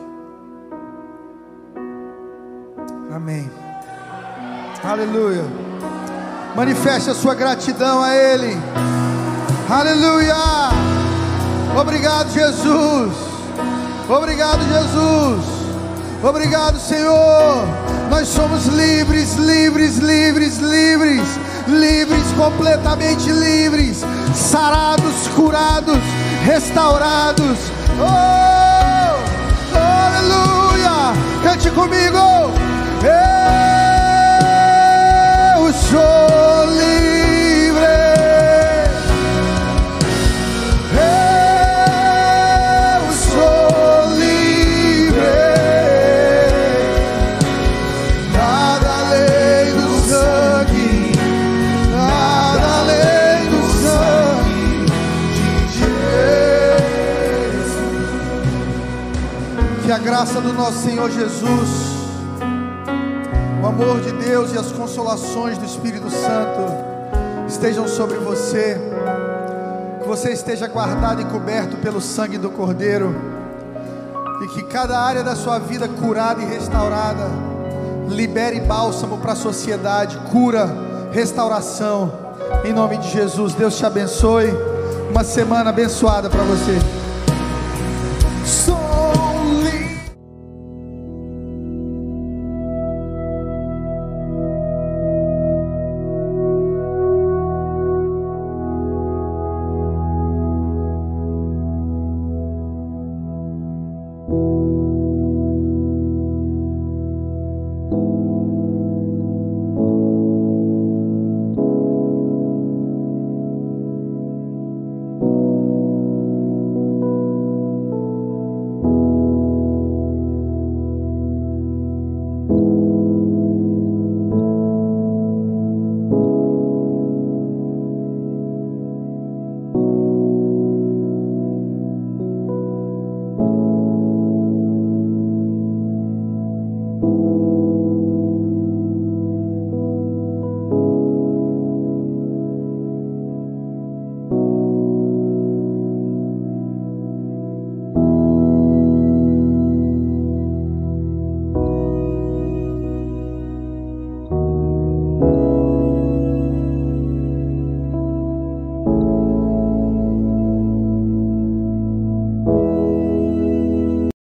Amém. Aleluia. Manifeste a sua gratidão a Ele. Aleluia. Obrigado, Jesus. Obrigado, Jesus. Obrigado, Senhor. Nós somos livres, livres, livres, livres, livres, completamente livres, sarados, curados, restaurados. Oh, aleluia! Cante comigo. Eu sou livre. Eu sou livre. Nada além do sangue, nada além do sangue de Jesus. Que a graça do nosso Senhor Jesus, amor de Deus e as consolações do Espírito Santo estejam sobre você. Que você esteja guardado e coberto pelo sangue do Cordeiro. E que cada área da sua vida curada e restaurada libere bálsamo para a sociedade, cura, restauração. Em nome de Jesus, Deus te abençoe. Uma semana abençoada para você.